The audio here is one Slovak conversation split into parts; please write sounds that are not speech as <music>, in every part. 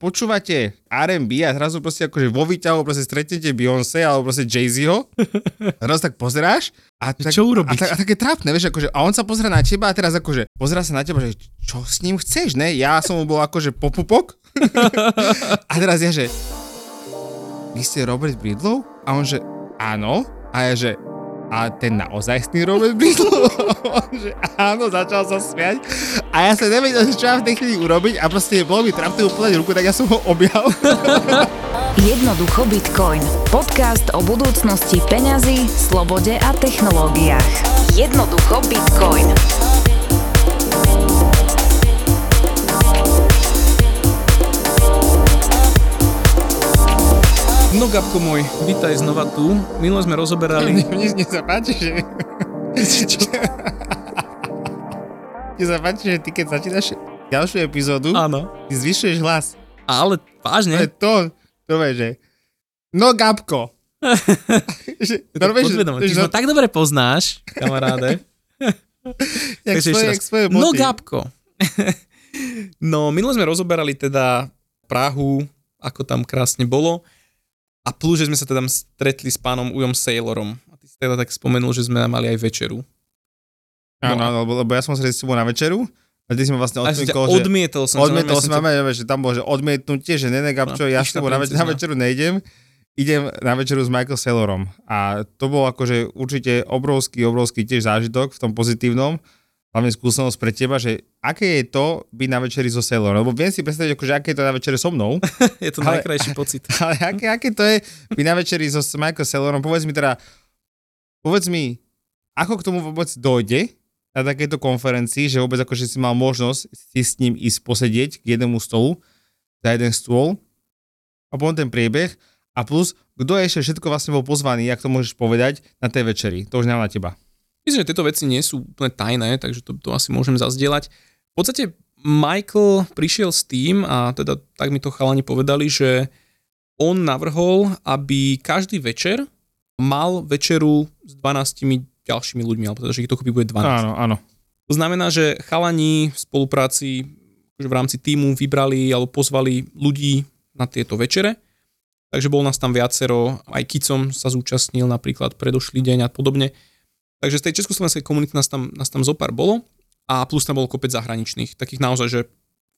počúvate R&B a zrazu proste akože vo výťahu proste stretnete Beyoncé alebo proste Jay-Zho. <laughs> Raz tak pozeráš a, tak, Čo urobiť? a, tak, a také trápne, vieš, akože, a on sa pozera na teba a teraz akože pozera sa na teba, že čo s ním chceš, ne? Ja som mu bol akože popupok <laughs> a teraz ja, že vy ste Robert Bridlow? A on, že áno. A ja, že a ten naozajstný Robert Bridlow? on, <laughs> že áno, začal sa smiať. A ja sa nevedel, čo mám v tej chvíli urobiť a proste bolo mi mu podať ruku, tak ja som ho objal. <laughs> Jednoducho Bitcoin. Podcast o budúcnosti peňazí, slobode a technológiách. Jednoducho Bitcoin. No Gabko môj, vítaj znova tu. Minule sme rozoberali... Mne, <laughs> mne sa páči, že... <laughs> Mne sa páči, že ty keď začínaš ďalšiu epizódu, Áno. ty zvyšuješ hlas. Ale vážne? to, to <laughs> je, že... No Gabko. že, to. Ty že, ma tak dobre poznáš, kamaráde. jak Takže svoje, jak svoje. No Gabko. no, minule sme rozoberali teda Prahu, ako tam krásne bolo. A plus, že sme sa teda stretli s pánom Ujom Sailorom. A ty si teda tak spomenul, že sme mali aj večeru. Áno, No. lebo, lebo ja som sa s tebou na večeru a ty si ma vlastne som odmietol, že... odmietol som. Odmietol som, som, máme, že tam bolo, že odmietnutie, že nene Gabčo, No, ja s tebou na, več- na princezna. večeru nejdem, idem na večeru s Michael Saylorom. A to bol akože určite obrovský, obrovský tiež zážitok v tom pozitívnom, hlavne skúsenosť pre teba, že aké je to byť na večeri so Saylorom. Lebo viem si predstaviť, akože aké je to na večeri so mnou, <laughs> je to Ale- najkrajší pocit. <laughs> ale aké, aké to je byť na večeri so Michael Saylorom. Povedz mi teda, povedz mi, ako k tomu vôbec dojde na takejto konferencii, že vôbec akože si mal možnosť si s ním ísť posedieť k jednému stolu, za jeden stôl a potom ten priebeh a plus, kto ešte všetko vlastne bol pozvaný, ak to môžeš povedať, na tej večeri. To už nemám na teba. Myslím, že tieto veci nie sú úplne tajné, takže to, to asi môžem zazdieľať. V podstate Michael prišiel s tým, a teda tak mi to chalani povedali, že on navrhol, aby každý večer mal večeru s 12 ďalšími ľuďmi, alebo teda, že ich dokopy bude 12. Áno, áno. To znamená, že chalani v spolupráci akože v rámci týmu vybrali alebo pozvali ľudí na tieto večere. Takže bol nás tam viacero, aj Kicom sa zúčastnil napríklad predošlý deň a podobne. Takže z tej československej komunity nás tam, nás tam zopár bolo a plus tam bol kopec zahraničných, takých naozaj, že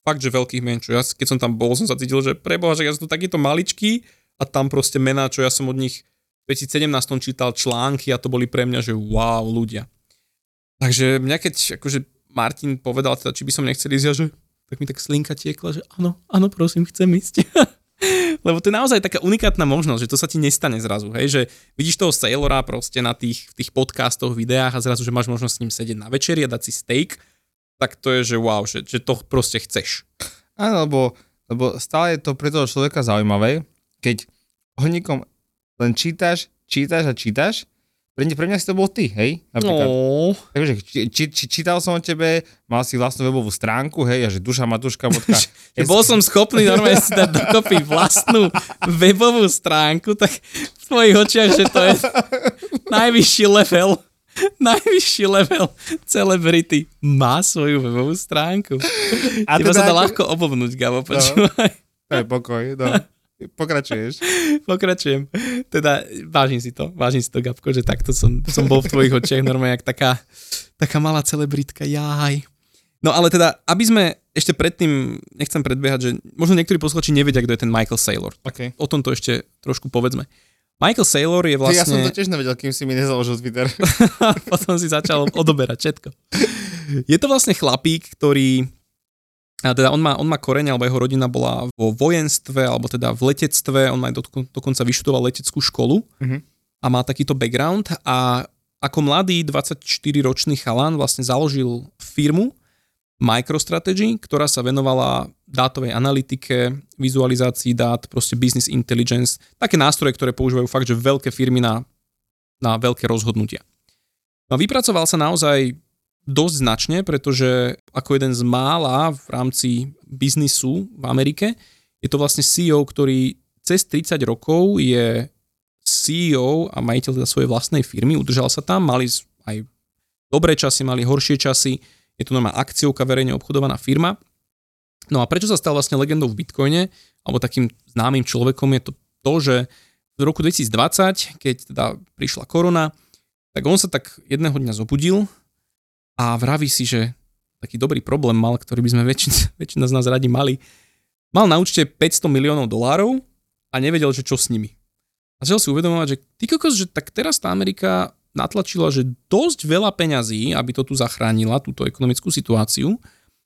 fakt, že veľkých mien, čo ja keď som tam bol, som sa cítil, že preboha, že ja som tu takýto maličký a tam proste mená, čo ja som od nich v 2017 čítal články a to boli pre mňa, že wow, ľudia. Takže mňa keď akože Martin povedal teda, či by som nechcel ísť, ja, že tak mi tak slinka tiekla, že áno, áno, prosím, chcem ísť. <laughs> Lebo to je naozaj taká unikátna možnosť, že to sa ti nestane zrazu, hej, že vidíš toho Sailora proste na tých, v tých podcastoch, videách a zrazu, že máš možnosť s ním sedieť na večeri a dať si steak, tak to je, že wow, že, že to proste chceš. Áno, lebo, lebo stále je to pre toho človeka zaujímavé, keď o niekom len čítaš, čítaš a čítaš, pre, pre mňa si to bol ty, hej? Napríklad. No, Takže či, či, či, čítal som o tebe, mal si vlastnú webovú stránku, hej, a že duša matuška. <laughs> že bol som schopný normálne si dať dokopy vlastnú webovú stránku, tak v tvojich očiach, že to je najvyšší level najvyšší level celebrity má svoju webovú stránku. A Teba teda sa dá ako- ľahko obovnúť, Gabo, počúvaj. To je pokoj, no. Pokračuješ. <laughs> Pokračujem. Teda vážim si to, vážim si to, Gabko, že takto som, som bol v tvojich očiach normálne jak taká, taká malá celebritka, jaj. No ale teda, aby sme ešte predtým, nechcem predbiehať, že možno niektorí posluchači nevedia, kto je ten Michael Saylor. Okay. O tomto ešte trošku povedzme. Michael Saylor je Vlastne... Ja som vlastne... to tiež nevedel, kým si mi nezaložil Twitter. <laughs> Potom si začal odoberať všetko. Je to vlastne chlapík, ktorý a teda on má, on má koreň, alebo jeho rodina bola vo vojenstve, alebo teda v letectve, on aj dokon, dokonca vyštudoval leteckú školu Mhm. a má takýto background a ako mladý 24-ročný chalan vlastne založil firmu MicroStrategy, ktorá sa venovala dátovej analytike, vizualizácii dát, proste business intelligence, také nástroje, ktoré používajú fakt, že veľké firmy na, na veľké rozhodnutia. No a vypracoval sa naozaj dosť značne, pretože ako jeden z mála v rámci biznisu v Amerike, je to vlastne CEO, ktorý cez 30 rokov je CEO a majiteľ teda svojej vlastnej firmy, udržal sa tam, mali aj dobré časy, mali horšie časy, je to normálna akciovka, verejne obchodovaná firma. No a prečo sa stal vlastne legendou v Bitcoine? alebo takým známym človekom je to to, že v roku 2020, keď teda prišla korona, tak on sa tak jedného dňa zobudil a vraví si, že taký dobrý problém mal, ktorý by sme väčšina, <laughs> väčšina z nás radi mali. Mal na účte 500 miliónov dolárov a nevedel, že čo s nimi. A začal si uvedomovať, že ty kokos, že tak teraz tá Amerika natlačila, že dosť veľa peňazí, aby to tu zachránila, túto ekonomickú situáciu,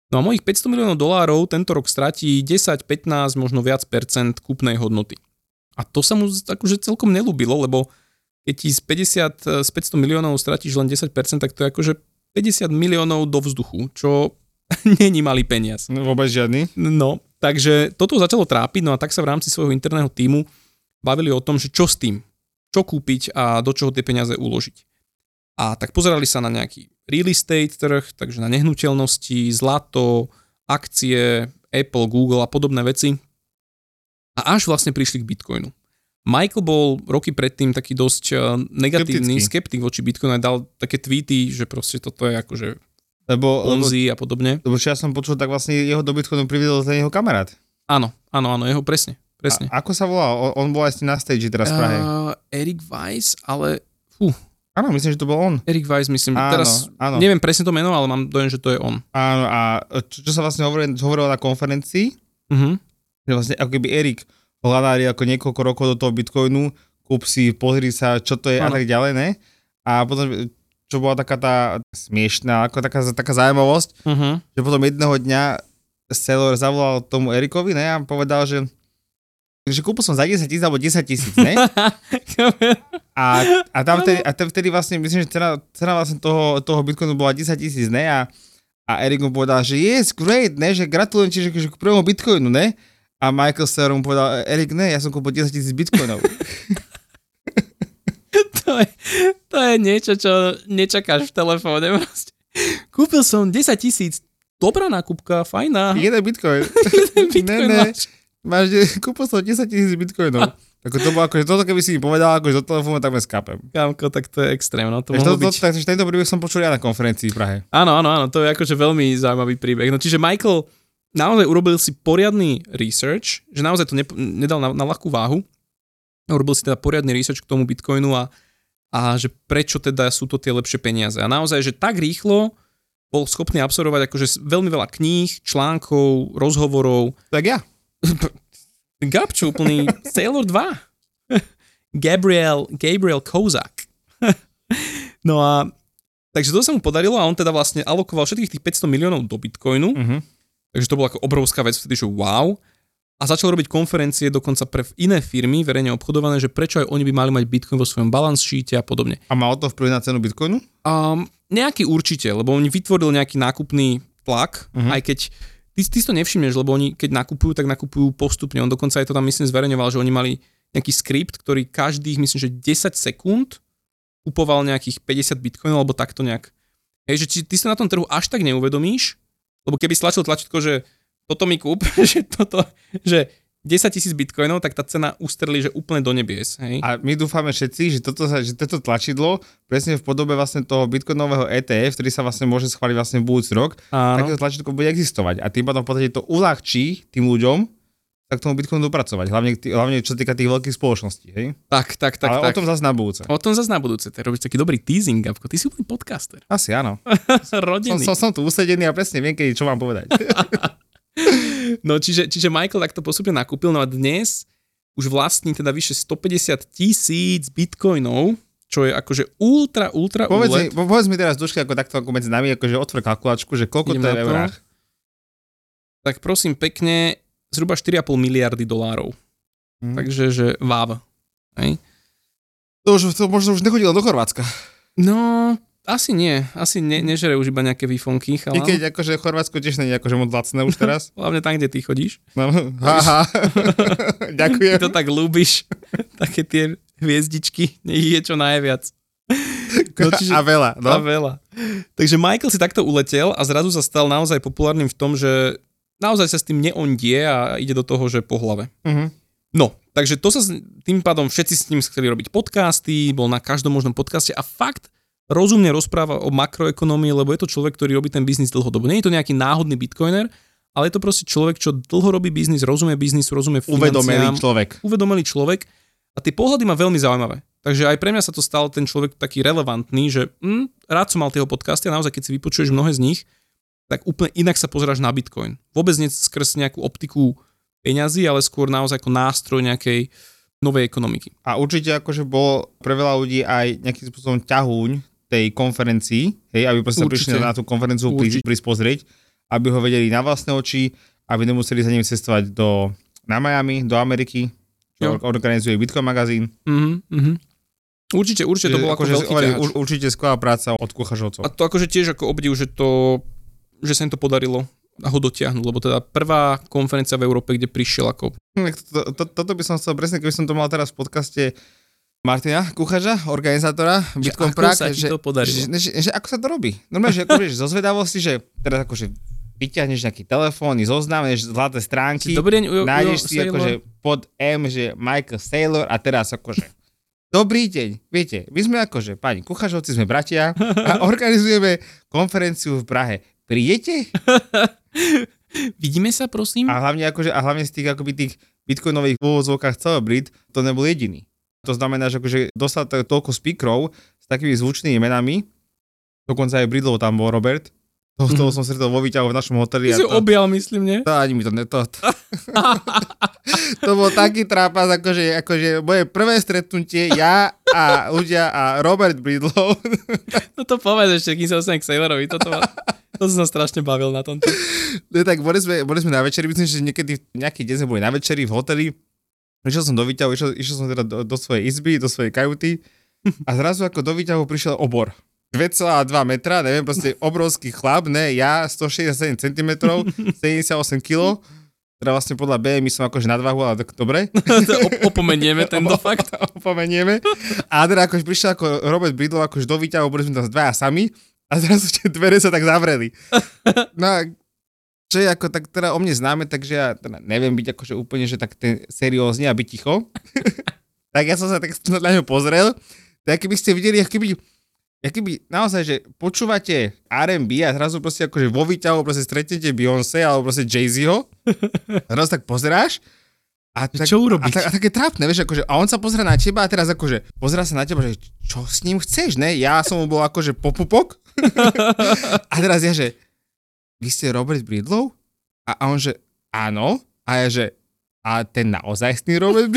No a mojich 500 miliónov dolárov tento rok stratí 10, 15, možno viac percent kúpnej hodnoty. A to sa mu akože celkom nelúbilo, lebo keď ti z 50, z 500 miliónov stratíš len 10%, tak to je akože 50 miliónov do vzduchu, čo <laughs> není malý peniaz. No, vôbec žiadny. No, takže toto začalo trápiť, no a tak sa v rámci svojho interného týmu bavili o tom, že čo s tým, čo kúpiť a do čoho tie peniaze uložiť. A tak pozerali sa na nejaký real estate trh, takže na nehnuteľnosti, zlato, akcie, Apple, Google a podobné veci. A až vlastne prišli k Bitcoinu. Michael bol roky predtým taký dosť eh, negatívny, Skeptický. skeptik voči Bitcoinu a dal také tweety, že proste toto je akože Lebo, lebo, Ponzi a podobne. lebo čo ja som počul, tak vlastne jeho do Bitcoinu priviedol ten jeho kamarát. Áno, áno, áno, jeho presne, presne. A, ako sa volá? On, on bol aj na stage teraz v Prahe. Uh, Eric Weiss, ale fú, Áno, myslím, že to bol on. Eric Weiss myslím, Áno, teraz áno. neviem presne to meno, ale mám dojem, že to je on. Áno, a čo, čo sa vlastne hovorilo, hovorilo na konferencii, Uh-huh. že vlastne ako keby Erik hľadári ako niekoľko rokov do toho Bitcoinu, kúp si, pozri sa, čo to je a Áno. tak ďalej, ne? A potom, čo bola taká tá smiešná, ako taká, taká zaujímavosť, Uh-huh. že potom jedného dňa seller zavolal tomu Erikovi, ne, a povedal, že že kúpil som za 10 tisíc alebo 10 tisíc, ne? <laughs> A, a tam vtedy, a tam vtedy vlastne, myslím, že cena, cena vlastne toho, toho Bitcoinu bola 10 tisíc, ne? A, a Erik mu povedal, že yes, great, ne? Že gratulujem ti, že, že k prvému Bitcoinu, ne? A Michael mu povedal, Erik, ne, ja som kúpil 10 tisíc Bitcoinov. <laughs> to, je, to je niečo, čo nečakáš v telefóne. Proste. Kúpil som 10 tisíc, dobrá nákupka, fajná. Jeden Bitcoin. <laughs> Bitcoin ne, ne. máš. Máš, kúpil som 10 tisíc Bitcoinov. Ako to bolo, akože toto keby si mi povedal, akože do telefónu, tak ma skapem. Kámko, tak to je extrém. No, to to, to, byť... takže tento príbeh som počul ja na konferencii v Prahe. Áno, áno, áno, to je akože veľmi zaujímavý príbeh. No čiže Michael naozaj urobil si poriadny research, že naozaj to ne, nedal na, na ľahkú váhu. Urobil si teda poriadny research k tomu Bitcoinu a, a že prečo teda sú to tie lepšie peniaze. A naozaj, že tak rýchlo bol schopný absorbovať akože veľmi veľa kníh, článkov, rozhovorov. Tak ja. <laughs> Gabčo, úplný Sailor 2. <laughs> Gabriel, Gabriel Kozak. <laughs> no a takže to sa mu podarilo a on teda vlastne alokoval všetkých tých 500 miliónov do Bitcoinu, Uh-huh. Takže to bola ako obrovská vec vtedy, že wow. A začal robiť konferencie dokonca pre iné firmy, verejne obchodované, že prečo aj oni by mali mať Bitcoin vo svojom balance sheete a podobne. A mal to vplyv na cenu Bitcoinu? Um, nejaký určite, lebo oni vytvoril nejaký nákupný tlak, Mhm. aj keď ty, ty si to nevšimneš, lebo oni keď nakupujú, tak nakupujú postupne. On dokonca aj to tam myslím zverejňoval, že oni mali nejaký skript, ktorý každých, myslím, že 10 sekúnd kupoval nejakých 50 bitcoinov, alebo takto nejak. Hej, že či ty sa na tom trhu až tak neuvedomíš, lebo keby stlačil tlačítko, že toto mi kúp, <laughs> že toto, že 10 tisíc bitcoinov, tak tá cena ustrelí, že úplne do nebies. Hej? A my dúfame všetci, že toto, sa, že toto tlačidlo presne v podobe vlastne toho bitcoinového ETF, ktorý sa vlastne môže schváliť vlastne v budúci rok, Áno. takéto tlačidlo bude existovať. A tým pádom v podstate to uľahčí tým ľuďom sa k tomu Bitcoinu dopracovať. Hlavne, hlavne čo sa týka tých veľkých spoločností. Hej? Tak, tak, tak. Ale tak. o tom zase na budúce. O tom zase na budúce. Ty robíš taký dobrý teasing, Gabko. Ty si úplný podcaster. <laughs> Asi áno. <laughs> Som, Rodinný. som, som tu usedený a presne viem, kedy čo mám povedať. <laughs> No čiže, čiže Michael takto postupne nakúpil, no a dnes už vlastní teda vyše 150 tisíc bitcoinov, čo je akože ultra, ultra povedz, mi, úlet. po- povedz mi teraz, Duška, ako takto ako medzi nami, akože otvor kalkulačku, že koľko Idem to je v eurách. Tak prosím pekne, zhruba 4,5 miliardy dolárov. Hm. Takže, že váv. Hej. To už to možno už nechodilo do Chorvátska. No, asi nie. Asi ne, nežere už iba nejaké výfonky, I keď akože Chorvátsko tiež nie je akože moc lacné už teraz. <laughs> Hlavne tam, kde ty chodíš. No, haha. <laughs> Ďakujem. Ty to tak ľúbiš. <laughs> Také tie hviezdičky. Nech je čo najviac. No, čiže- A veľa. No? A veľa. Takže Michael si takto uletel a zrazu sa stal naozaj populárnym v tom, že naozaj sa s tým neondie a ide do toho, že po hlave. Uh-huh. No, takže to sa s- tým pádom všetci s ním chceli robiť podcasty, bol na každom možnom podcaste a fakt rozumne rozpráva o makroekonomii, lebo je to človek, ktorý robí ten biznis dlhodobo. Nie je to nejaký náhodný bitcoiner, ale je to proste človek, čo dlho robí biznis, rozumie biznisu, rozumie Uvedomelý financiám, človek. uvedomelý človek a tie pohľady má veľmi zaujímavé. Takže aj pre mňa sa to stalo ten človek taký relevantný, že hm, rád som mal tie jeho podcasty a naozaj, keď si vypočuješ mnohé z nich, tak úplne inak sa pozeráš na Bitcoin. Vôbec nie skrz nejakú optiku peňazí, ale skôr naozaj ako nástroj nejakej novej ekonomiky. A určite akože bol pre veľa ľudí aj nejakým spôsobom ťahúň tej konferencii, hej, aby proste prišli na tú konferenciu prísť, pozrieť, aby ho vedeli na vlastné oči, aby nemuseli za ním cestovať do, na Miami, do Ameriky, čo Jo. organizuje Bitcoin magazín. Mhm, mhm. Určite, určite to bolo ako akože veľký ťahač. ur- určite skvelá práca od kuchažovcov. A to akože tiež ako obdiv, že to, že sa im to podarilo a ho dotiahnuť, lebo teda prvá konferencia v Európe, kde prišiel ako to, toto by som chcel presne, keby som to mal teraz v podcaste Martina Kuchaža, organizátora Bitcoin Prague, že? Že, že, že, ako sa to robí? Normálne, že ako zo zvedavosti, že teraz akože vyťahneš nejaký telefón, zoznam, vieš zlaté stránky, Dobrý deň, Ujo, nájdeš Ujo si Sailor. akože pod M, že Michael Saylor a teraz akože Dobrý deň, viete, my sme akože, pani Kuchažovci, sme bratia a organizujeme konferenciu v Prahe. Prídete? <laughs> Vidíme sa, prosím? A hlavne, akože, a hlavne z tých, akoby tých bitcoinových úvodzovkách celebrit, to nebol jediný. To znamená, že akože dostal to, toľko speakerov s takými zvučnými menami, dokonca aj Bridlov tam bol Robert, to, toho som stretol vo výťahu v našom hoteli. Ty si to, objal, myslím, nie? to ani mi to, ne, to, to, <laughs> to bol taký trápas, akože, akože moje prvé stretnutie, ja a ľudia a Robert Bridlov. <laughs> No to povedz ešte, kým sa dostanem k Sailorovi. Toto to som sa strašne bavil na tomto. No tak boli sme, boli sme na večeri, myslím, že niekedy nejaký deň sme boli na večeri v hoteli. Išiel som do výťahu, išiel, išiel som teda do, do svojej izby, do svojej kajuty a zrazu ako do výťahu prišiel obor. 2,2 metra, neviem, proste obrovský chlap, ne, ja 167 cm, 78 kg, teda vlastne podľa BMI som akože nadvahu, ale tak dobre, <laughs> opomenieme tento fakt. opomenieme. A teda akože prišiel ako Robert Bridle, akože do výťahu, boli sme tam dvaja sami a zrazu tie dvere sa tak zavreli. <laughs> No a čo je ako tak teda o mne známe, takže ja teda neviem byť akože úplne, že tak ten seriózne a byť ticho. <laughs> tak ja som sa tak na ňo pozrel, tak keby ste videli, ako keby, keby naozaj, že počúvate R&B a zrazu proste akože vo výťahu proste stretnete Beyoncé alebo proste Jay-Zho. <laughs> Zrazu tak pozeráš a tak, Čo a, urobiť? tak, a také trápne, vieš, akože, a on sa pozera na teba a teraz akože, pozera sa na teba, že čo s ním chceš, ne? Ja som mu bol akože popupok <laughs> a teraz ja, že vy ste Robert Bridlow? A, a on, že áno. A ja, že a ten naozajstný Robert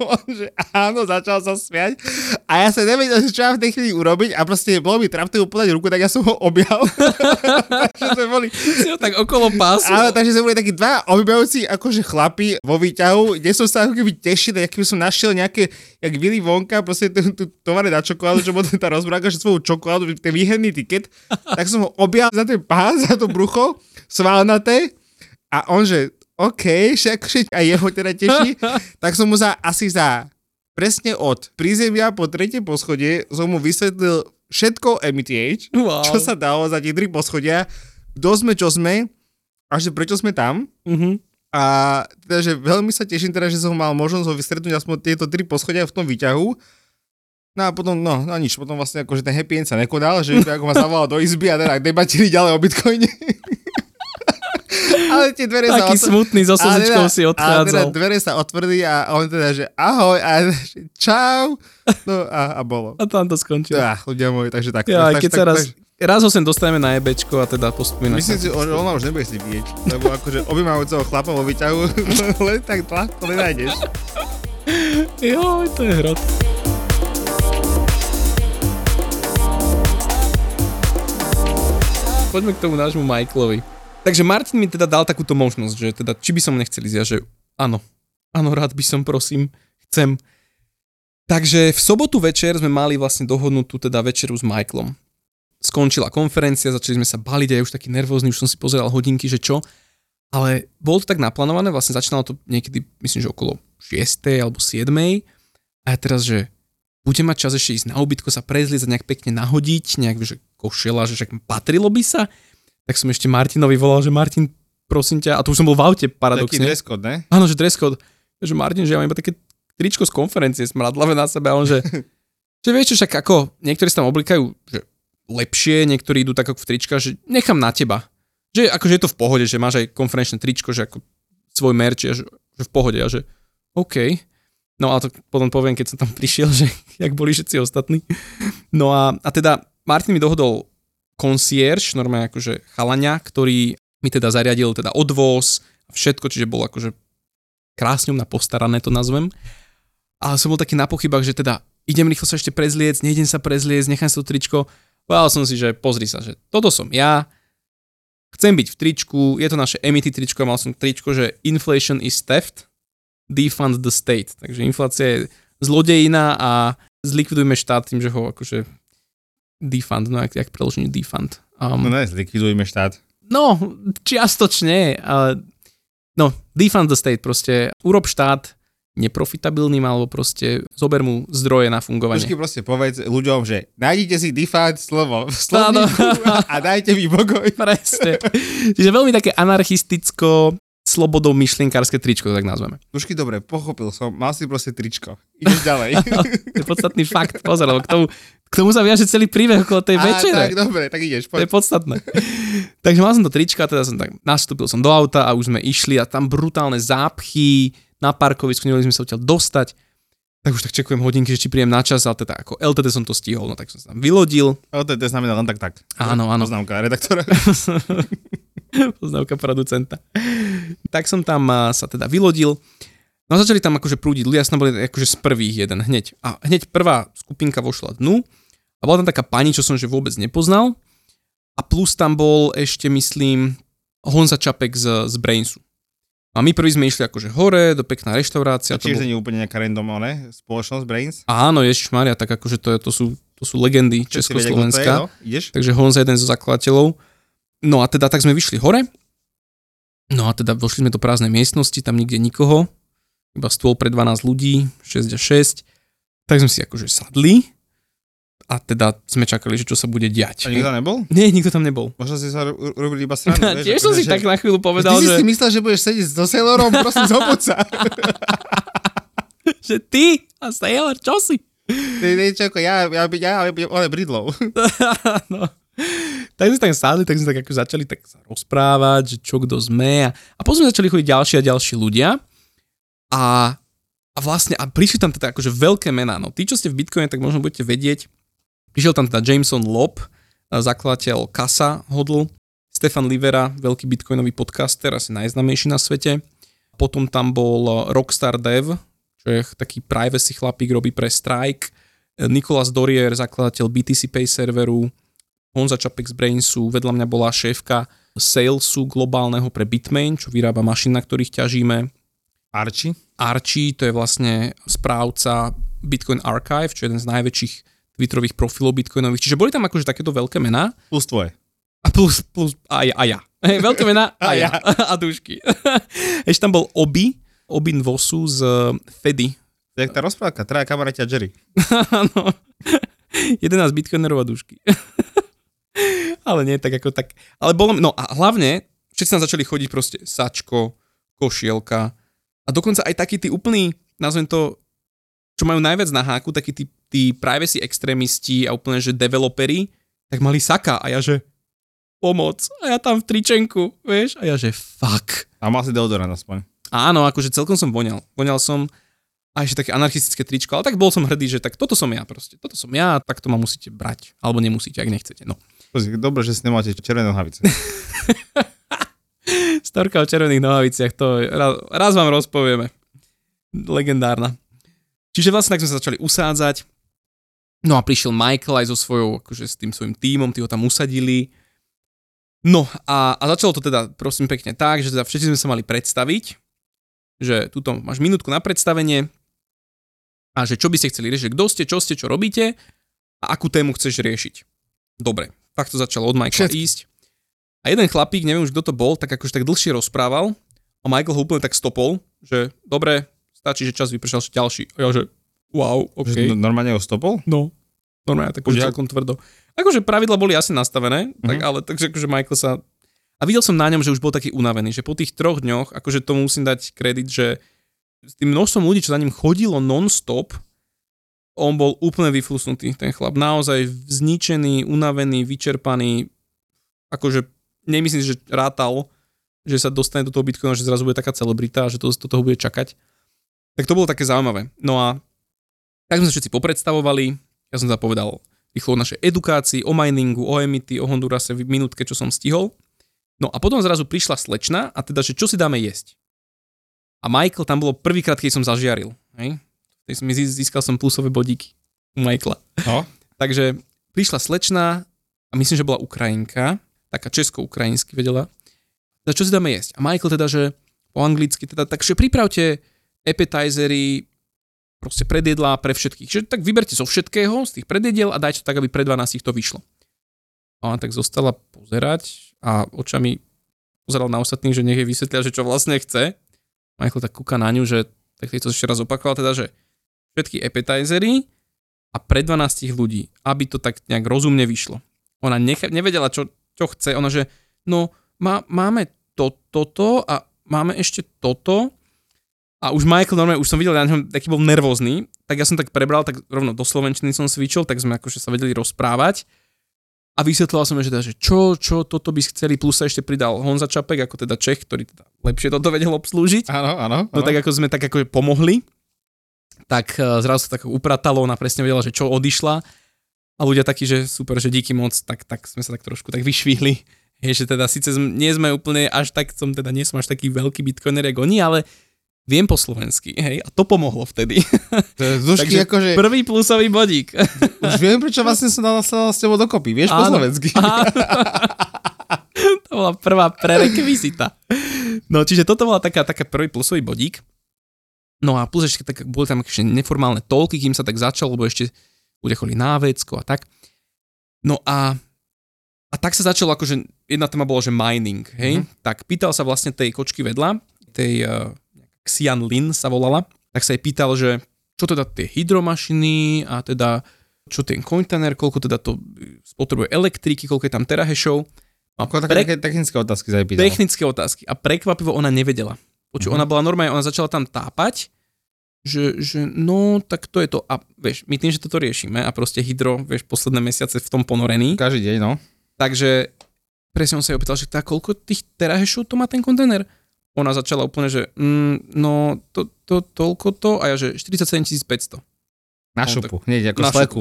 on, <laughs> že áno, začal sa smiať. A ja sa nevedel, čo mám v tej chvíli urobiť a proste bolo mi trápne mu podať ruku, tak ja som ho objal. <laughs> takže sme boli, Si ho tak okolo pásu. Áno, takže sme boli takí dva objavujúci akože chlapi vo výťahu, kde som sa ako keby tešil, jak keby som našiel nejaké, jak Willy Wonka, proste tú, tú tovare na čokoládu, čo bol tá rozbráka, že svoju čokoládu, ten výherný tiket, tak som ho objal za ten pás, za to brucho, svalnaté a on, že OK, že akože aj jeho teda teší, <laughs> tak som mu za asi za presne od prízemia po tretie poschodie som mu vysvetlil všetko MTH, Wow. čo sa dalo za tie tri poschodia, kto sme, čo sme a že prečo sme tam. Mhm. A teda, že veľmi sa teším teda, že som mal možnosť ho vystretnúť aspoň tieto tri poschodia v tom výťahu. No a potom, no, no nič, potom vlastne akože ten happy end sa nekonal, že ako ma zavolal do izby a teda debatili ďalej o bitcoine. <laughs> ale tie dvere sa Taký otv- smutný so teda- si Ale teda odchádzal. dvere sa otvorili a on teda, že ahoj a čau. No a, a bolo. A tam to skončilo. Ja, ľudia moji, takže tak. Ja, tak, keď tak, sa raz, tak, raz ho sem dostaneme na ebečko a teda pospomínať. Myslím si, že ona už nebude si vidieť, lebo akože objímajúceho chlapa vo výťahu <laughs> len tak ľahko nenájdeš. Joj, to je hrot. Poďme k tomu nášmu Michaelovi. Takže Martin mi teda dal takúto možnosť, že teda, či by som nechcel ísť, ja, že áno, áno, rád by som, prosím, chcem. Takže v sobotu večer sme mali vlastne dohodnutú teda večeru s Michaelom. Skončila konferencia, začali sme sa baliť a ja už taký nervózny, už som si pozeral hodinky, že čo. Ale bolo to tak naplánované, vlastne začínalo to niekedy, myslím, že okolo 6. alebo 7. A ja teraz, že budem mať čas ešte ísť na ubytko, sa prezliecť a nejak pekne nahodiť, nejak, že košela, že však patrilo by sa. Tak som ešte Martinovi volal, že Martin, prosím ťa, a tu už som bol v aute, Taký paradoxne. dress code, ne? Áno, že dress code. Že Martin, že ja mám iba také tričko z konferencie, smradlavé na sebe a on, že, <laughs> že vieš čo, však ako niektorí sa tam oblikajú že lepšie, niektorí idú tak ako v trička, že nechám na teba. Že že akože je to v pohode, že máš aj konferenčné tričko, že ako svoj merch, že, že v pohode, a že OK. No a to potom poviem, keď som tam prišiel, <laughs> že jak boli všetci ostatní. No a, a teda Martin mi dohodol concierge, normálne akože chalania, ktorý mi teda zariadil teda odvoz a všetko, čiže bolo akože krásne na postarané to nazvem. Ale som bol taký na pochybách, že teda idem rýchlo sa ešte prezliec, nejdem sa prezliec, nechám si to tričko. Povedal som si, že pozri sa, že toto som ja, chcem byť v tričku, je to naše emity tričko, mal som tričko, že inflation is theft, defund the state. Takže inflácia je zlodejina a zlikvidujme štát tým, že ho akože defund, no jak, jak preloženie defund. Um, no ne, zlikvidujme štát. No, čiastočne, ale no, defund the state, proste urob štát neprofitabilným, alebo proste zober mu zdroje na fungovanie. Počkej, proste povedz ľuďom, že nájdite si defund slovo v slovníku a dajte mi pokoj. <laughs> Presne. Čiže veľmi také anarchisticko, slobodou myšlienkárske tričko, tak nazveme. Počkej, dobre, pochopil som, mal si proste tričko. Ideš ďalej. <laughs> to je podstatný fakt, pozor, k tomu, k tomu sa viaže celý príbeh okolo tej večere. tak dobre, tak ideš, poď. To je podstatné. Takže mal som to trička, teda som tak, nastúpil som do auta a už sme išli a tam brutálne zápchy, na parkovisku, nevedeli sme sa odtiaľ dostať. Tak už tak čekujem hodinky, že či príjem na čas, ale teda ako LTT som to stihol, no tak som sa tam vylodil. LTT znamená len tak tak. Áno, áno. Poznámka redaktora. <laughs> Poznámka producenta. Tak som tam sa teda vylodil. No a začali tam akože prúdiť ľudia, som boli akože z prvých jeden hneď. A hneď prvá skupinka vošla dnu a bola tam taká pani, čo som že vôbec nepoznal. A plus tam bol ešte, myslím, Honza Čapek z, z Brainsu. A my prvý sme išli akože hore, do pekná reštaurácia. A tiež bol... nie úplne nejaká random, ne? Spoločnosť Brains? Áno, Ježiš Maria, tak akože to, to, sú, to sú legendy Československa. Je, no? Takže Honza je jeden zo zakladateľov. No a teda tak sme vyšli hore. No a teda vošli sme do prázdnej miestnosti, tam nikde nikoho. Iba stôl pre 12 ľudí, 6 a 6. Tak sme si akože sadli a teda sme čakali, že čo sa bude diať. A nikto tam nebol? Nie, nikto tam nebol. Možno si sa robili iba stranu. <laughs> Tiež som si že... tak na chvíľu povedal, ty že... si si myslel, že budeš sedieť so Sailorom, prosím, zobud sa. <laughs> že ty a Sailor, čo si? Ty, ty, čo, ako ja, ja, ja, ja, ale bridlov. no. Tak sme tam sadli, tak sme tak ako začali tak sa rozprávať, že čo kto sme a, a potom sme začali chodiť ďalší a ďalší ľudia a, a vlastne a prišli tam teda akože veľké mená. No tí, čo ste v Bitcoine, tak možno budete vedieť, Prišiel tam teda Jameson Lob, zakladateľ Kasa hodl, Stefan Livera, veľký bitcoinový podcaster, asi najznamejší na svete. Potom tam bol Rockstar Dev, čo je taký privacy chlapík, robí pre Strike. Nikolas Dorier, zakladateľ BTC Pay serveru. Honza Čapek z Brainsu, vedľa mňa bola šéfka salesu globálneho pre Bitmain, čo vyrába mašín, na ktorých ťažíme. Archie? Archie, to je vlastne správca Bitcoin Archive, čo je jeden z najväčších Twitterových profilov bitcoinových. Čiže boli tam akože takéto veľké mená. Plus tvoje. A plus, plus a ja. A ja. Hey, veľké mená <laughs> a, a ja. <laughs> a dušky. <laughs> Ešte tam bol Obi, Obin Vosu z Fedy. To je tá rozprávka, traja kamaráti a Jerry. Áno. 11 bitcoinerov a dušky. Ale nie tak ako tak. Ale bolo, no a hlavne, všetci tam začali chodiť proste sačko, košielka a dokonca aj takí tí úplní, nazvem to, čo majú najviac na háku, takí tí tí privacy extrémisti a úplne, že developeri, tak mali saka a ja, že pomoc. A ja tam v tričenku, vieš? A ja, že fuck. A mal si deodorant aspoň. Áno, akože celkom som voňal. Voňal som a ešte také anarchistické tričko, ale tak bol som hrdý, že tak toto som ja proste. Toto som ja, tak to ma musíte brať. Alebo nemusíte, ak nechcete. No. Dobre, že si nemáte červené nohavice. <laughs> Storka o červených nohaviciach, to raz, raz vám rozpovieme. Legendárna. Čiže vlastne tak sme sa začali usádzať No a prišiel Michael aj so svojou, akože s tým svojim tímom, tí ho tam usadili. No a, a začalo to teda prosím pekne tak, že teda všetci sme sa mali predstaviť, že tuto máš minútku na predstavenie a že čo by ste chceli riešiť, kto ste, čo ste, čo robíte a akú tému chceš riešiť. Dobre, tak to začalo od Michaela Všetky. ísť. A jeden chlapík, neviem už kto to bol, tak akože tak dlhšie rozprával a Michael ho úplne tak stopol, že dobre, stačí, že čas vypršal ďalší. A ja, že Wow, OK. Že normálne ho stopol? No, normálne, tak už celkom tvrdo. Akože pravidla boli asi nastavené, mm-hmm. tak, mhm. ale takže akože Michael sa... A videl som na ňom, že už bol taký unavený, že po tých troch dňoch, akože to musím dať kredit, že s tým množstvom ľudí, čo za ním chodilo non-stop, on bol úplne vyflusnutý, ten chlap. Naozaj zničený, unavený, vyčerpaný, akože nemyslím, že rátal, že sa dostane do toho Bitcoinu, že zrazu bude taká celebrita že to do toho bude čakať. Tak to bolo také zaujímavé. No a tak sme sa všetci popredstavovali, ja som teda povedal rýchlo o našej edukácii, o miningu, o emity, o Hondurase v minútke, čo som stihol. No a potom zrazu prišla slečna a teda, že čo si dáme jesť. A Michael tam bolo prvýkrát, keď som zažiaril. Hej? Získal som plusové bodíky u Michaela. No. <laughs> Takže prišla slečna a myslím, že bola Ukrajinka, taká česko-ukrajinsky vedela. Teda čo si dáme jesť? A Michael teda, že po anglicky, teda, takže pripravte appetizery, proste predjedlá pre všetkých. Čiže tak vyberte zo všetkého, z tých predjediel a dajte to tak, aby pre 12 to vyšlo. A ona tak zostala pozerať a očami pozeral na ostatných, že nech jej vysvetlia, že čo vlastne chce. Michael tak kúka na ňu, že tak to ešte raz opakoval, teda, že všetky appetizery a pre 12 ľudí, aby to tak nejak rozumne vyšlo. Ona nech, nevedela, čo, čo chce, ona že, no má, máme to, toto a máme ešte toto a už Michael normálne, už som videl na ňom, taký bol nervózny, tak ja som tak prebral, tak rovno do Slovenčiny som switchol, tak sme akože sa vedeli rozprávať. A vysvetloval som, že, teda, že čo, čo toto by chceli, plus sa ešte pridal Honza Čapek, ako teda Čech, ktorý teda lepšie toto vedel obslúžiť. Áno, áno. No tak ako sme tak ako pomohli, tak uh, zrazu sa tak upratalo, ona presne vedela, že čo odišla. A ľudia takí, že super, že díky moc, tak, tak sme sa tak trošku tak vyšvihli. <laughs> Je, že teda síce nie sme úplne až tak, som teda nie som až taký veľký bitcoiner ako oni, ale viem po slovensky, hej, a to pomohlo vtedy. Dušky <laughs> Takže akože, prvý plusový bodík. <laughs> už viem, prečo vlastne som dal s tebou dokopy, vieš po Áno. slovensky. Áno. to bola prvá prerekvizita. No, čiže toto bola taká, taká prvý plusový bodík. No a plus ešte tak, boli tam ešte neformálne toľky, kým sa tak začal, lebo ešte ľudia chodili na vecko a tak. No a, a tak sa začalo akože, jedna téma bola, že mining, hej? Mhm. Tak pýtal sa vlastne tej kočky vedľa, tej uh, Xian Lin sa volala, tak sa jej pýtal, že čo teda tie hydromašiny a teda čo ten kontajner, koľko teda to e, spotrebuje elektriky, koľko je tam terahešov. A Ako také, také technické otázky sa jej pýtal. technické otázky. A prekvapivo ona nevedela. Počuť, Mhm. ona bola normálne, ona začala tam tápať, že, že no, tak to je to. A vieš, my tým, že toto riešime a proste hydro, vieš, posledné mesiace v tom ponorený, Každý deň, no. takže presne on sa jej opýtal, že tá, koľko tých terahešov to má ten kontajner? Ona začala úplne, že mm, no, to, to, toľko to, a ja, že 47 500. Na On šupu, hneď ako na sleku.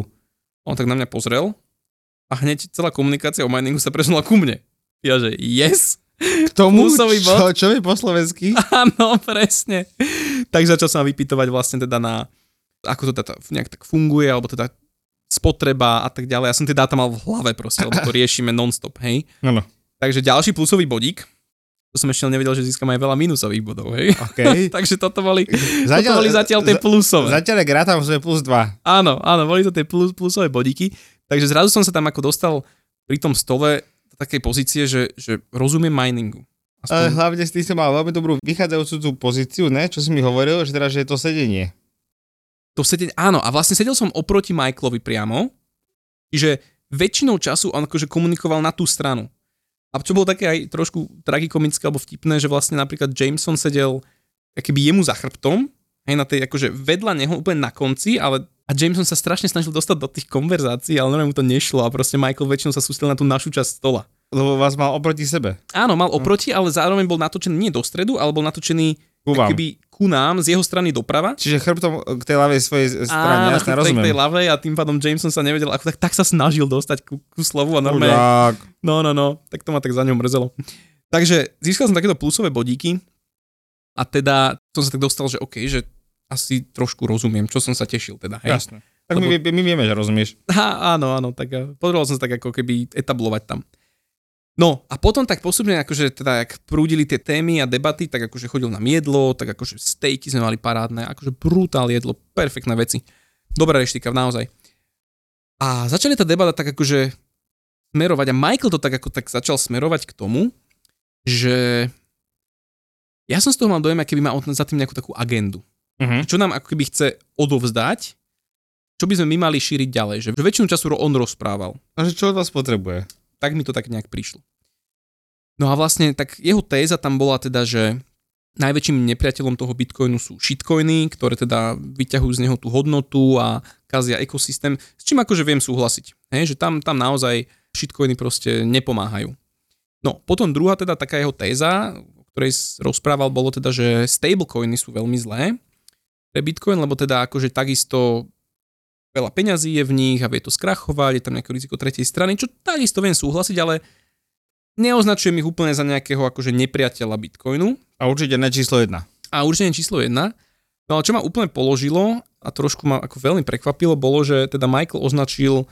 On tak na mňa pozrel a hneď celá komunikácia o miningu sa presunula ku mne. Ja, že yes, tomu, Plusový čo, bod. čo je po slovensky? <laughs> Áno, presne. Tak začal som vypytovať vlastne teda na, ako to teda nejak tak funguje, alebo teda spotreba a tak ďalej. Ja som tie dáta mal v hlave proste, lebo to <laughs> riešime non-stop, hej. Áno. Takže ďalší plusový bodík, to som ešte nevedel, že získam aj veľa minusových bodov, hej. OK. <laughs> Takže toto boli, toto boli zatiaľ tie plusové. Zatiaľ je tam že plus 2. Áno, áno, boli to tie plus, plusové bodíky. Takže zrazu som sa tam ako dostal pri tom stole takej pozície, že, že rozumiem miningu. Ale Aspoň, hlavne s tým som mal veľmi dobrú vychádzajúcu tú pozíciu, ne? Čo si mi hovoril, že teda, že je to sedenie. to sedieť, áno, a vlastne sedel som oproti Michaelovi priamo, čiže väčšinou času on akože komunikoval na tú stranu. A čo bolo také aj trošku tragikomické alebo vtipné, že vlastne napríklad Jameson sedel keby jemu za chrbtom, hej, na tej akože vedľa neho úplne na konci, ale a Jameson sa strašne snažil dostať do tých konverzácií, ale normálne mu to nešlo a proste Michael väčšinou sa sústredil na tú našu časť stola. Lebo vás mal oproti sebe. Áno, mal oproti, ale zároveň bol natočený nie do stredu, ale bol natočený Ku vám. keby ku nám z jeho strany doprava. Čiže chrbtom k tej ľavej svojej strane, jasne, k tej, rozumiem. tej ľavej a tým pádom Jameson sa nevedel, ako tak, tak sa snažil dostať ku, ku slovu a normálne, Chudák. no, no, no, tak to ma tak za ňou mrzelo. Takže získal som takéto plusové bodíky a teda som sa tak dostal, že OK, že asi trošku rozumiem, čo som sa tešil teda, hej. Jasné. Tak my, my vieme, že rozumieš. Á, áno, áno, tak eh, potreboval som sa tak ako keby etablovať tam. No a potom tak postupne, akože teda, jak prúdili tie témy a debaty, tak akože chodil na jedlo, tak akože stejky sme mali parádne, akože brutál jedlo, perfektné veci. Dobrá reštika, naozaj. A začali tá debata tak akože smerovať a Michael to tak ako tak začal smerovať k tomu, že ja som z toho mal dojem, keby mal za tým nejakú takú agendu Uh-huh. čo nám ako keby chce odovzdať, čo by sme my mali šíriť ďalej, že väčšinu času on rozprával. A že čo od vás potrebuje? Tak mi to tak nejak prišlo. No a vlastne tak jeho téza tam bola teda, že najväčším nepriateľom toho bitcoinu sú shitcoiny, ktoré teda vyťahujú z neho tú hodnotu a kazia ekosystém, s čím akože viem súhlasiť. Hej, že tam, tam naozaj shitcoiny proste nepomáhajú. No, potom druhá teda taká jeho téza, o ktorej rozprával, bolo teda, že stablecoiny sú veľmi zlé pre Bitcoin, lebo teda akože takisto veľa peňazí je v nich a vie to skrachovať, je tam nejaké riziko tretej strany, čo takisto viem súhlasiť, ale neoznačujem ich úplne za nejakého akože nepriateľa Bitcoinu A určite ne číslo jedna. a určite nie číslo jedna. No ale čo ma úplne položilo a trošku ma ako veľmi prekvapilo, bolo, že teda Michael označil